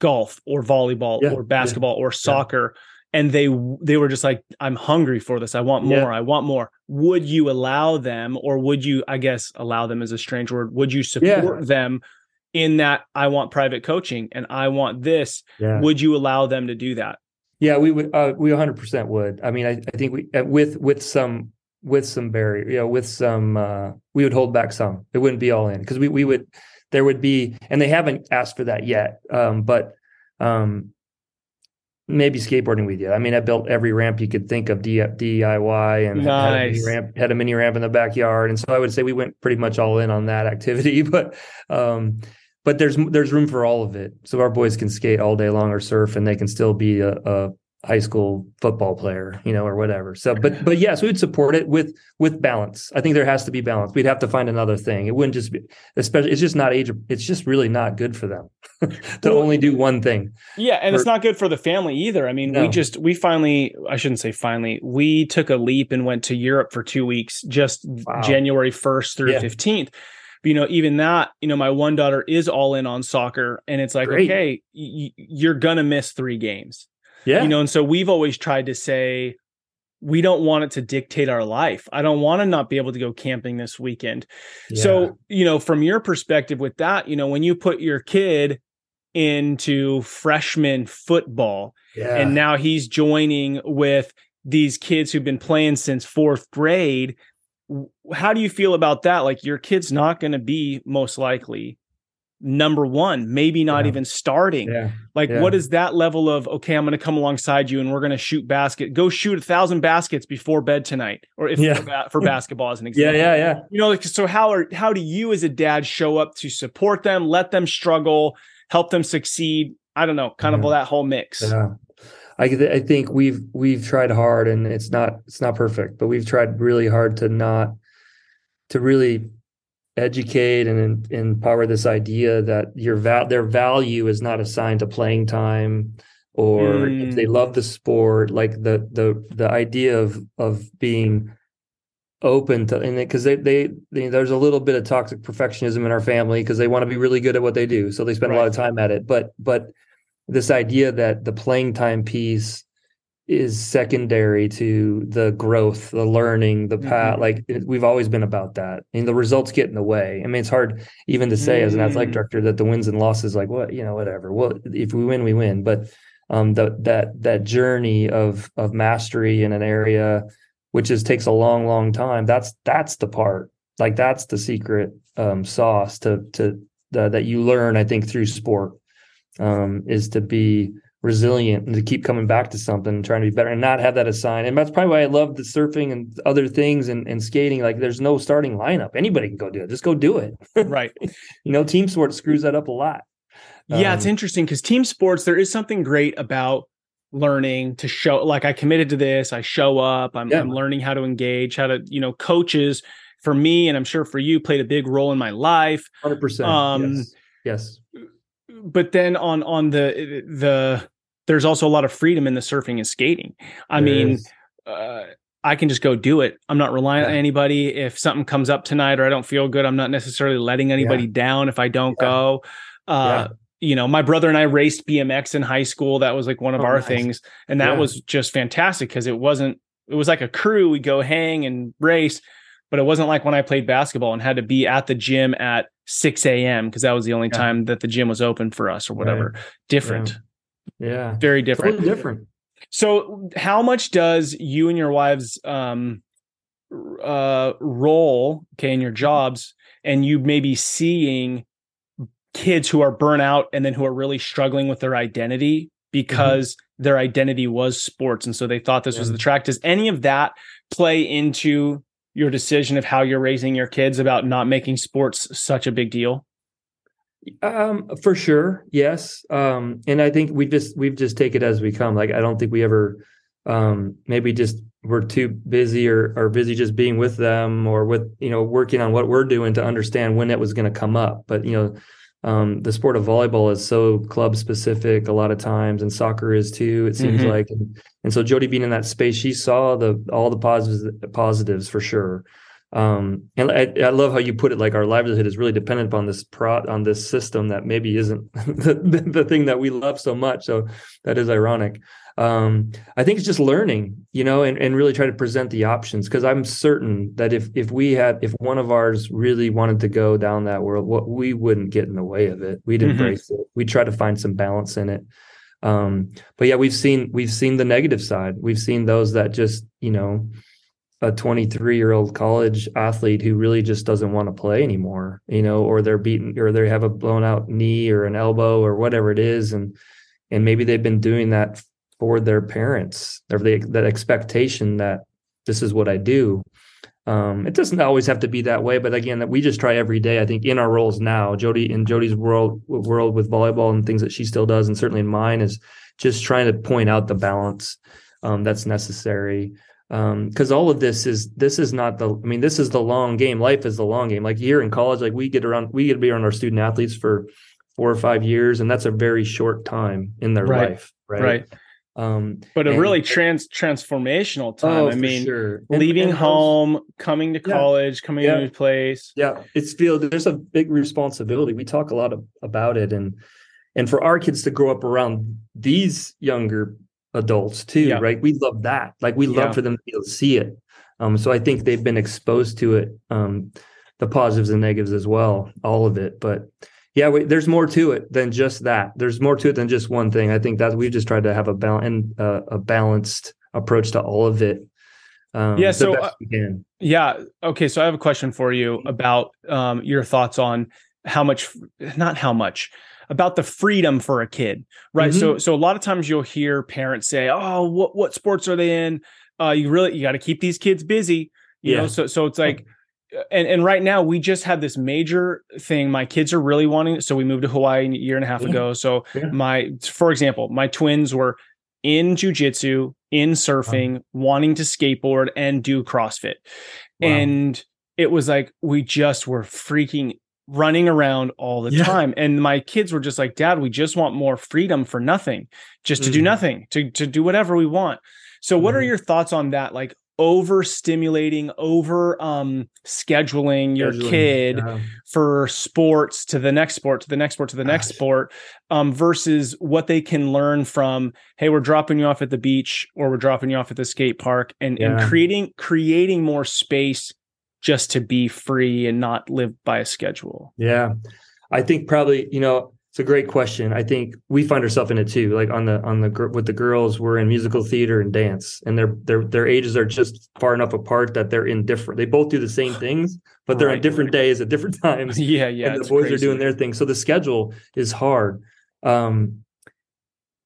golf or volleyball yeah. or basketball or soccer and they they were just like i'm hungry for this i want more yeah. i want more would you allow them or would you i guess allow them as a strange word would you support yeah. them in that i want private coaching and i want this yeah. would you allow them to do that yeah we would uh, we 100% would i mean i, I think we uh, with with some with some barrier you know with some uh we would hold back some it wouldn't be all in because we we would there would be and they haven't asked for that yet um but um, maybe skateboarding with you. I mean, I built every ramp you could think of DIY and nice. had, a mini ramp, had a mini ramp in the backyard. And so I would say we went pretty much all in on that activity, but, um, but there's, there's room for all of it. So our boys can skate all day long or surf and they can still be a, a high school football player, you know, or whatever. So, but, but yes, we would support it with, with balance. I think there has to be balance. We'd have to find another thing. It wouldn't just be, especially, it's just not age. It's just really not good for them to well, only do one thing. Yeah. And it's not good for the family either. I mean, no. we just, we finally, I shouldn't say finally, we took a leap and went to Europe for two weeks, just wow. January 1st through yeah. 15th. But, you know, even that, you know, my one daughter is all in on soccer and it's like, Great. okay, y- you're going to miss three games yeah. You know, and so we've always tried to say, we don't want it to dictate our life. I don't want to not be able to go camping this weekend. Yeah. So, you know, from your perspective with that, you know, when you put your kid into freshman football yeah. and now he's joining with these kids who've been playing since fourth grade, how do you feel about that? Like your kid's not going to be most likely number one, maybe not yeah. even starting. Yeah. Like, yeah. what is that level of, okay, I'm going to come alongside you and we're going to shoot basket, go shoot a thousand baskets before bed tonight, or if for, for, basketball as an example. Yeah, yeah, yeah. You know, like, so how are, how do you as a dad show up to support them, let them struggle, help them succeed? I don't know, kind of that whole mix. Yeah. I, I think we've, we've tried hard and it's not, it's not perfect, but we've tried really hard to not, to really educate and empower this idea that your val- their value is not assigned to playing time or mm. if they mm. love the sport like the the the idea of of being open to and because they, they, they there's a little bit of toxic perfectionism in our family because they want to be really good at what they do so they spend right. a lot of time at it but but this idea that the playing time piece is secondary to the growth, the learning, the path. Mm-hmm. Like it, we've always been about that. and the results get in the way. I mean, it's hard even to say mm-hmm. as an athletic mm. director that the wins and losses, like what you know, whatever. Well, if we win, we win. But um, the, that that journey of of mastery in an area, which is takes a long, long time. That's that's the part. Like that's the secret um, sauce to to the, that you learn. I think through sport um, is to be resilient and to keep coming back to something trying to be better and not have that assigned. And that's probably why I love the surfing and other things and, and skating. Like there's no starting lineup. Anybody can go do it. Just go do it. Right. you know, team sports screws that up a lot. Yeah, um, it's interesting because team sports, there is something great about learning to show like I committed to this, I show up, I'm, yeah. I'm learning how to engage, how to, you know, coaches for me, and I'm sure for you played a big role in my life. 100%. Um, yes. yes but then on on the the there's also a lot of freedom in the surfing and skating. I there mean, uh, I can just go do it. I'm not relying yeah. on anybody. If something comes up tonight or I don't feel good, I'm not necessarily letting anybody yeah. down if I don't yeah. go. Uh, you know, my brother and I raced BMX in high school. That was like one of oh, our nice. things. And that was just fantastic because it wasn't, it was like a crew. We go hang and race, but it wasn't like when I played basketball and had to be at the gym at 6 a.m. because that was the only time that the gym was open for us or whatever. Right. Different. Yeah. Very different. Totally different. So how much does you and your wives um uh role okay in your jobs and you maybe seeing kids who are burnt out and then who are really struggling with their identity because mm-hmm. their identity was sports and so they thought this yeah. was the track does any of that play into your decision of how you're raising your kids about not making sports such a big deal um, for sure, yes. Um, and I think we just we've just take it as we come. Like I don't think we ever um maybe just we're too busy or or busy just being with them or with you know working on what we're doing to understand when it was going to come up. But you know, um, the sport of volleyball is so club specific a lot of times, and soccer is too. It seems mm-hmm. like, and, and so Jody being in that space, she saw the all the positives positives for sure. Um, and I, I, love how you put it like our livelihood is really dependent upon this pro on this system that maybe isn't the, the, thing that we love so much. So that is ironic. Um, I think it's just learning, you know, and, and really try to present the options because I'm certain that if if we had if one of ours really wanted to go down that world, what we wouldn't get in the way of it. We'd mm-hmm. embrace it. We'd try to find some balance in it. Um, but yeah, we've seen we've seen the negative side. We've seen those that just, you know, a 23 year old college athlete who really just doesn't want to play anymore, you know, or they're beaten or they have a blown out knee or an elbow or whatever it is. And, and maybe they've been doing that for their parents or the, that expectation that this is what I do. Um, it doesn't always have to be that way, but again, that we just try every day. I think in our roles now, Jody in Jody's world world with volleyball and things that she still does, and certainly in mine is just trying to point out the balance um, that's necessary. Because um, all of this is this is not the. I mean, this is the long game. Life is the long game. Like here in college, like we get around, we get to be around our student athletes for four or five years, and that's a very short time in their right. life, right? Right. Um, but a and, really trans transformational time. Oh, I mean, sure. leaving and, home, coming to college, yeah, coming yeah, to a new place. Yeah, it's feel there's a big responsibility. We talk a lot of, about it, and and for our kids to grow up around these younger adults too, yeah. right? We love that. Like we love for them to be able to see it. Um, so I think they've been exposed to it, um, the positives and negatives as well, all of it. But yeah, we, there's more to it than just that. There's more to it than just one thing. I think that we've just tried to have a balance, uh, a balanced approach to all of it. Um, yeah. So, uh, yeah. Okay. So I have a question for you about um, your thoughts on how much, not how much, about the freedom for a kid, right? Mm-hmm. So, so a lot of times you'll hear parents say, "Oh, what what sports are they in? Uh, you really you got to keep these kids busy." You yeah. know, so so it's like and and right now we just had this major thing my kids are really wanting so we moved to hawaii a year and a half yeah. ago so yeah. my for example my twins were in jujitsu in surfing wow. wanting to skateboard and do crossfit wow. and it was like we just were freaking running around all the yeah. time and my kids were just like dad we just want more freedom for nothing just to mm. do nothing to to do whatever we want so what mm. are mm-hmm. your thoughts on that like overstimulating, over um, scheduling your scheduling, kid yeah. for sports to the next sport, to the next sport, to the next sport, um, versus what they can learn from, hey, we're dropping you off at the beach or we're dropping you off at the skate park and, yeah. and creating creating more space just to be free and not live by a schedule. Yeah. I think probably, you know, it's a great question. I think we find ourselves in it too. Like on the on the with the girls, we're in musical theater and dance, and their their their ages are just far enough apart that they're in different. They both do the same things, but they're right. on different days at different times. yeah, yeah. And the boys crazy. are doing their thing, so the schedule is hard. Um,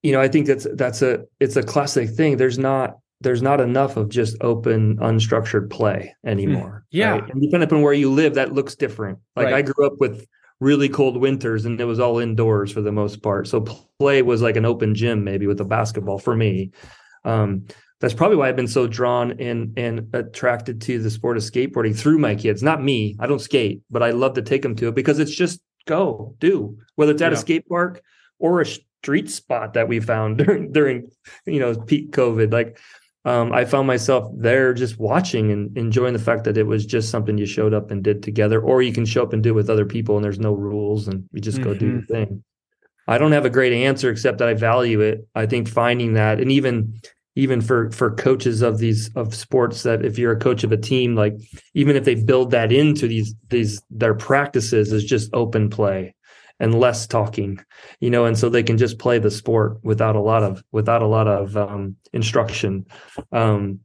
you know, I think that's that's a it's a classic thing. There's not there's not enough of just open unstructured play hmm. anymore. Yeah, right? and depending upon where you live, that looks different. Like right. I grew up with really cold winters and it was all indoors for the most part. So play was like an open gym maybe with a basketball for me. Um, that's probably why I've been so drawn and and attracted to the sport of skateboarding through my kids. Not me, I don't skate, but I love to take them to it because it's just go do whether it's at yeah. a skate park or a street spot that we found during during you know peak COVID. Like um, I found myself there just watching and enjoying the fact that it was just something you showed up and did together, or you can show up and do it with other people and there's no rules and you just mm-hmm. go do your mm-hmm. thing. I don't have a great answer except that I value it. I think finding that, and even even for for coaches of these of sports, that if you're a coach of a team, like even if they build that into these these their practices is just open play and less talking you know and so they can just play the sport without a lot of without a lot of um, instruction. Um,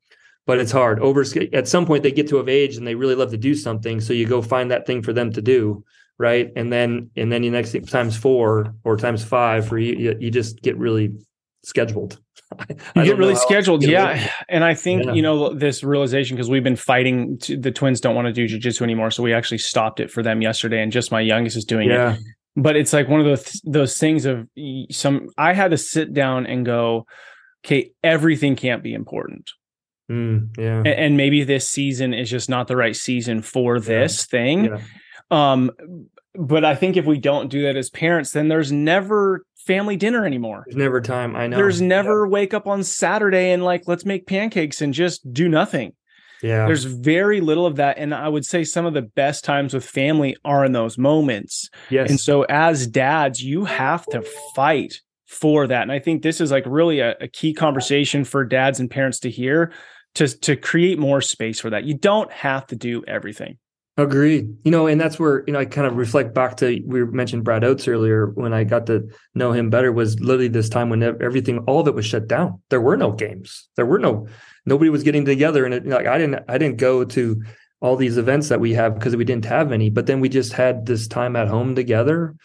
but it's hard. Over at some point they get to of age and they really love to do something so you go find that thing for them to do right? And then and then you next times four or times five for you you, just get really scheduled. You get really scheduled yeah. and i think yeah. you know this realization because we've been fighting to, the twins don't want to do jiu-jitsu anymore so we actually stopped it for them yesterday and just my youngest is doing yeah. it but it's like one of those those things of some i had to sit down and go okay everything can't be important mm, yeah and, and, maybe this season is just not the right season for this yeah. thing yeah. um but i think if we don't do that as parents then there's never family dinner anymore there's never time i know there's never yeah. wake up on saturday and like let's make pancakes and just do nothing yeah. There's very little of that. And I would say some of the best times with family are in those moments. Yes. And so as dads, you have to fight for that. And I think this is like really a, a key conversation for dads and parents to hear to, to create more space for that. You don't have to do everything. Agreed. You know, and that's where, you know, I kind of reflect back to, we mentioned Brad Oates earlier when I got to know him better was literally this time when everything, all of it was shut down. There were no games. There were no, nobody was getting together. And it, like, I didn't, I didn't go to all these events that we have because we didn't have any, but then we just had this time at home together.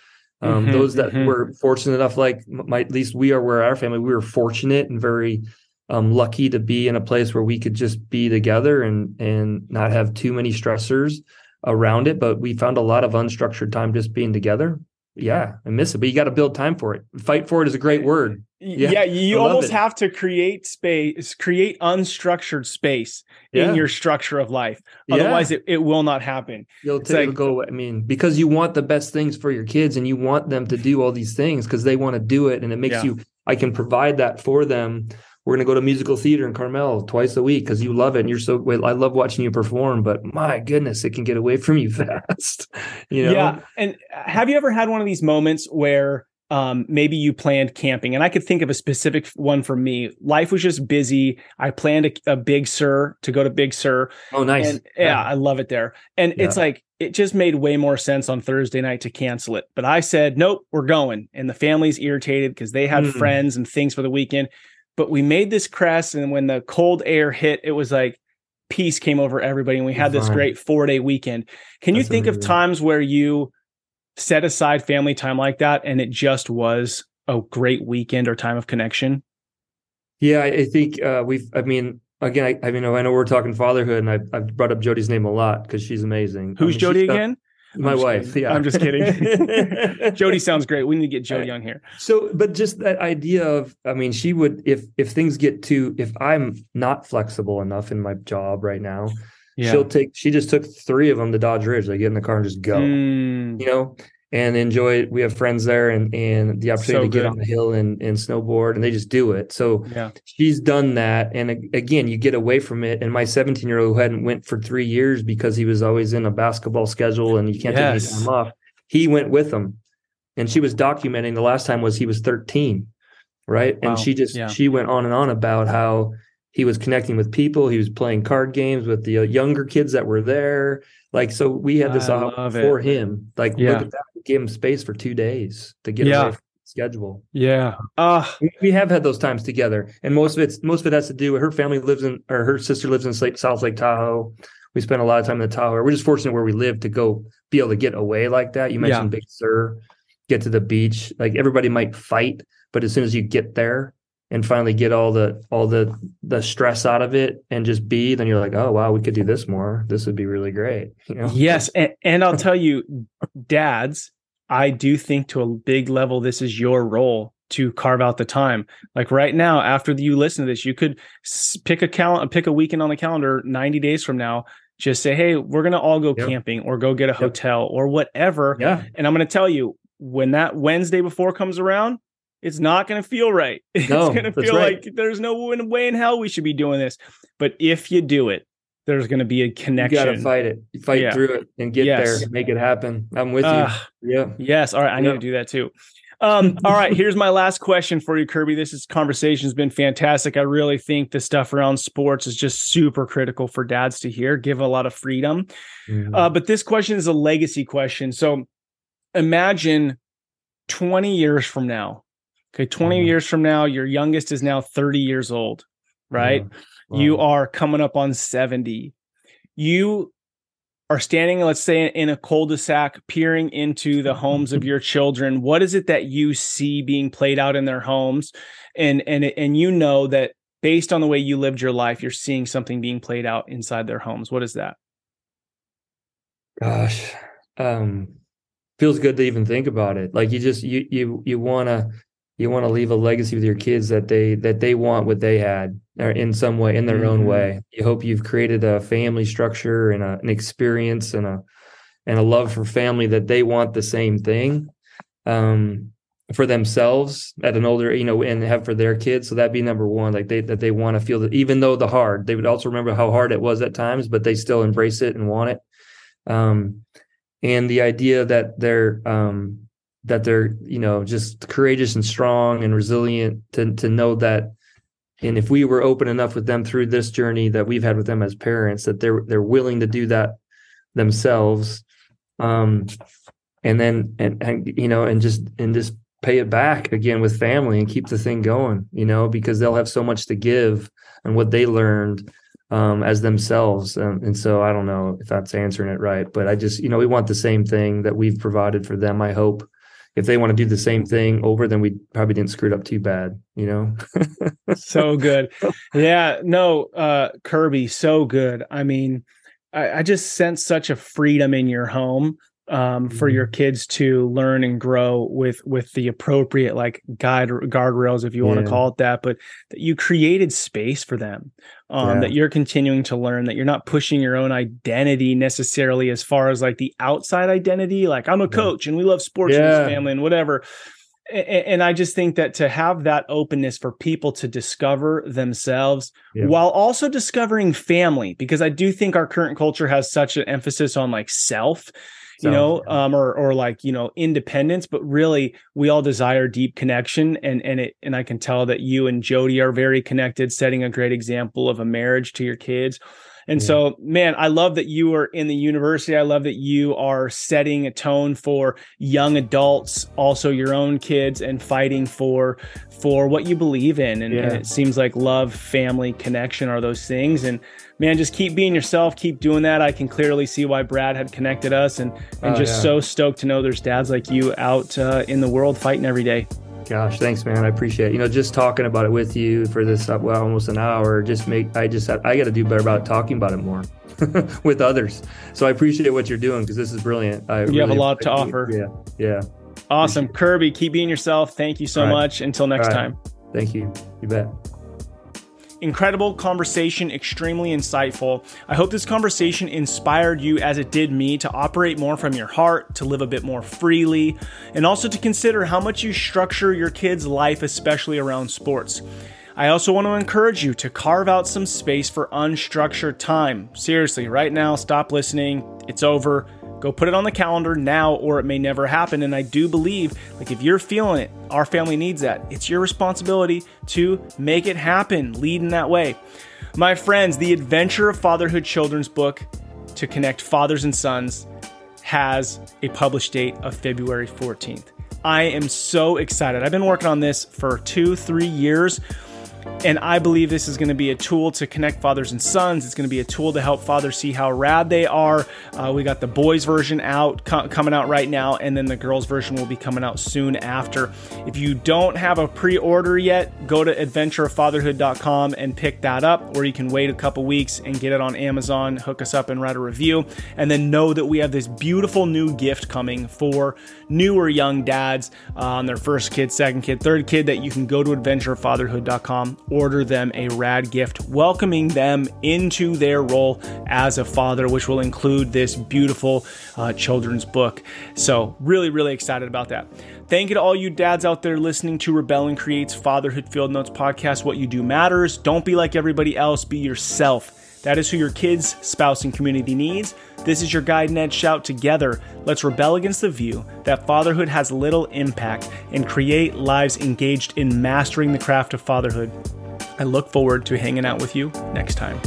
Um, mm-hmm, those that mm-hmm. were fortunate enough, like my, at least we are where our family, we were fortunate and very um, lucky to be in a place where we could just be together and and not have too many stressors around it. But we found a lot of unstructured time just being together. Yeah, I miss it, but you got to build time for it. Fight for it is a great word. Yeah, yeah you almost it. have to create space, create unstructured space yeah. in your structure of life. Otherwise, yeah. it, it will not happen. You'll take, like, go. I mean, because you want the best things for your kids, and you want them to do all these things because they want to do it, and it makes you. I can provide that for them we're going to go to musical theater in Carmel twice a week because you love it and you're so I love watching you perform, but my goodness, it can get away from you fast. you know? Yeah. And have you ever had one of these moments where um, maybe you planned camping? And I could think of a specific one for me. Life was just busy. I planned a, a Big Sur to go to Big Sur. Oh, nice. And, yeah, yeah, I love it there. And yeah. it's like, it just made way more sense on Thursday night to cancel it. But I said, nope, we're going. And the family's irritated because they had mm. friends and things for the weekend but we made this crest and when the cold air hit it was like peace came over everybody and we had this great four day weekend. Can That's you think amazing. of times where you set aside family time like that and it just was a great weekend or time of connection? Yeah i think uh, we've i mean again I, I mean i know we're talking fatherhood and i've, I've brought up jody's name a lot because she's amazing. Who's I mean, jody again my wife. Kidding. Yeah, I'm just kidding. Jody sounds great. We need to get Jody on here. So, but just that idea of, I mean, she would if if things get too if I'm not flexible enough in my job right now, yeah. she'll take. She just took three of them to Dodge Ridge. They get in the car and just go. Mm. You know, and enjoy it. We have friends there and and the opportunity so to get on the hill and, and snowboard and they just do it. So yeah. she's done that. And again, you get away from it. And my 17 year old who hadn't went for three years because he was always in a basketball schedule and you can't yes. take any time off. He went with them. And she was documenting the last time was he was 13. Right. Wow. And she just yeah. she went on and on about how he was connecting with people. He was playing card games with the uh, younger kids that were there. Like, so we had this for him. Like, yeah. look at that. Gave him space for two days to get yeah. away from schedule. Yeah. Uh, we, we, have had those times together. And most of it's, most of it has to do with her family lives in, or her sister lives in South Lake Tahoe. We spend a lot of time in the Tahoe. We're just fortunate where we live to go be able to get away like that. You mentioned yeah. Big Sur, get to the beach. Like everybody might fight, but as soon as you get there, and finally get all the all the the stress out of it and just be then you're like oh wow we could do this more this would be really great you know yes and, and i'll tell you dads i do think to a big level this is your role to carve out the time like right now after you listen to this you could pick a calendar pick a weekend on the calendar 90 days from now just say hey we're gonna all go yep. camping or go get a yep. hotel or whatever yeah and i'm gonna tell you when that wednesday before comes around it's not going to feel right. It's going to feel right. like there's no way in hell we should be doing this. But if you do it, there's going to be a connection. You got to fight it, fight yeah. through it, and get yes. there, make it happen. I'm with uh, you. Yeah. Yes. All right. I need to do that too. Um, all right. Here's my last question for you, Kirby. This is conversation has been fantastic. I really think the stuff around sports is just super critical for dads to hear, give a lot of freedom. Mm-hmm. Uh, but this question is a legacy question. So imagine 20 years from now, Okay, 20 mm-hmm. years from now, your youngest is now 30 years old, right? Mm-hmm. You are coming up on 70. You are standing, let's say, in a cul-de-sac, peering into the homes of your children. What is it that you see being played out in their homes? And and and you know that based on the way you lived your life, you're seeing something being played out inside their homes. What is that? Gosh, um, feels good to even think about it. Like you just you you you want to you want to leave a legacy with your kids that they that they want what they had or in some way in their mm-hmm. own way. You hope you've created a family structure and a, an experience and a and a love for family that they want the same thing um, for themselves at an older you know and have for their kids. So that'd be number one like they that they want to feel that even though the hard they would also remember how hard it was at times but they still embrace it and want it. Um, and the idea that they're um, that they're you know just courageous and strong and resilient to to know that and if we were open enough with them through this journey that we've had with them as parents that they're they're willing to do that themselves um and then and, and you know and just and just pay it back again with family and keep the thing going you know because they'll have so much to give and what they learned um, as themselves. And so I don't know if that's answering it right, but I just, you know, we want the same thing that we've provided for them, I hope, if they want to do the same thing over, then we probably didn't screw it up too bad, you know? so good. Yeah, no, uh, Kirby, so good. I mean, I, I just sense such a freedom in your home um, for your mm-hmm. kids to learn and grow with with the appropriate like guide guardrails if you yeah. want to call it that but that you created space for them um, yeah. that you're continuing to learn that you're not pushing your own identity necessarily as far as like the outside identity like i'm a coach and we love sports yeah. and family and whatever and I just think that to have that openness for people to discover themselves while also discovering family, because I do think our current culture has such an emphasis on like self you know, um, or or like you know independence, but really we all desire deep connection, and and it and I can tell that you and Jody are very connected, setting a great example of a marriage to your kids. And yeah. so, man, I love that you are in the university. I love that you are setting a tone for young adults, also your own kids, and fighting for for what you believe in. And, yeah. and it seems like love, family, connection are those things. And man, just keep being yourself, keep doing that. I can clearly see why Brad had connected us, and and oh, just yeah. so stoked to know there's dads like you out uh, in the world fighting every day. Gosh, thanks, man. I appreciate it. You know, just talking about it with you for this uh, well almost an hour. Just make I just I got to do better about talking about it more with others. So I appreciate what you're doing because this is brilliant. I you really have a lot to offer. Yeah, yeah. Awesome, Kirby. Keep being yourself. Thank you so right. much. Until next right. time. Thank you. You bet. Incredible conversation, extremely insightful. I hope this conversation inspired you as it did me to operate more from your heart, to live a bit more freely, and also to consider how much you structure your kids' life, especially around sports. I also want to encourage you to carve out some space for unstructured time. Seriously, right now, stop listening. It's over. Go put it on the calendar now, or it may never happen. And I do believe, like, if you're feeling it, our family needs that. It's your responsibility to make it happen, lead in that way. My friends, the Adventure of Fatherhood children's book to connect fathers and sons has a published date of February 14th. I am so excited. I've been working on this for two, three years. And I believe this is going to be a tool to connect fathers and sons. It's going to be a tool to help fathers see how rad they are. Uh, we got the boys version out co- coming out right now, and then the girls version will be coming out soon after. If you don't have a pre-order yet, go to adventureoffatherhood.com and pick that up, or you can wait a couple weeks and get it on Amazon. Hook us up and write a review, and then know that we have this beautiful new gift coming for newer young dads uh, on their first kid, second kid, third kid. That you can go to adventurefatherhood.com, order them a rad gift, welcoming them into their role as a father, which will include this beautiful uh, children's book. So, really, really excited about that. Thank you to all you dads out there listening to Rebel and Create's Fatherhood Field Notes podcast. What you do matters. Don't be like everybody else, be yourself. That is who your kids, spouse, and community needs. This is your guide and shout together. Let's rebel against the view that fatherhood has little impact and create lives engaged in mastering the craft of fatherhood. I look forward to hanging out with you next time.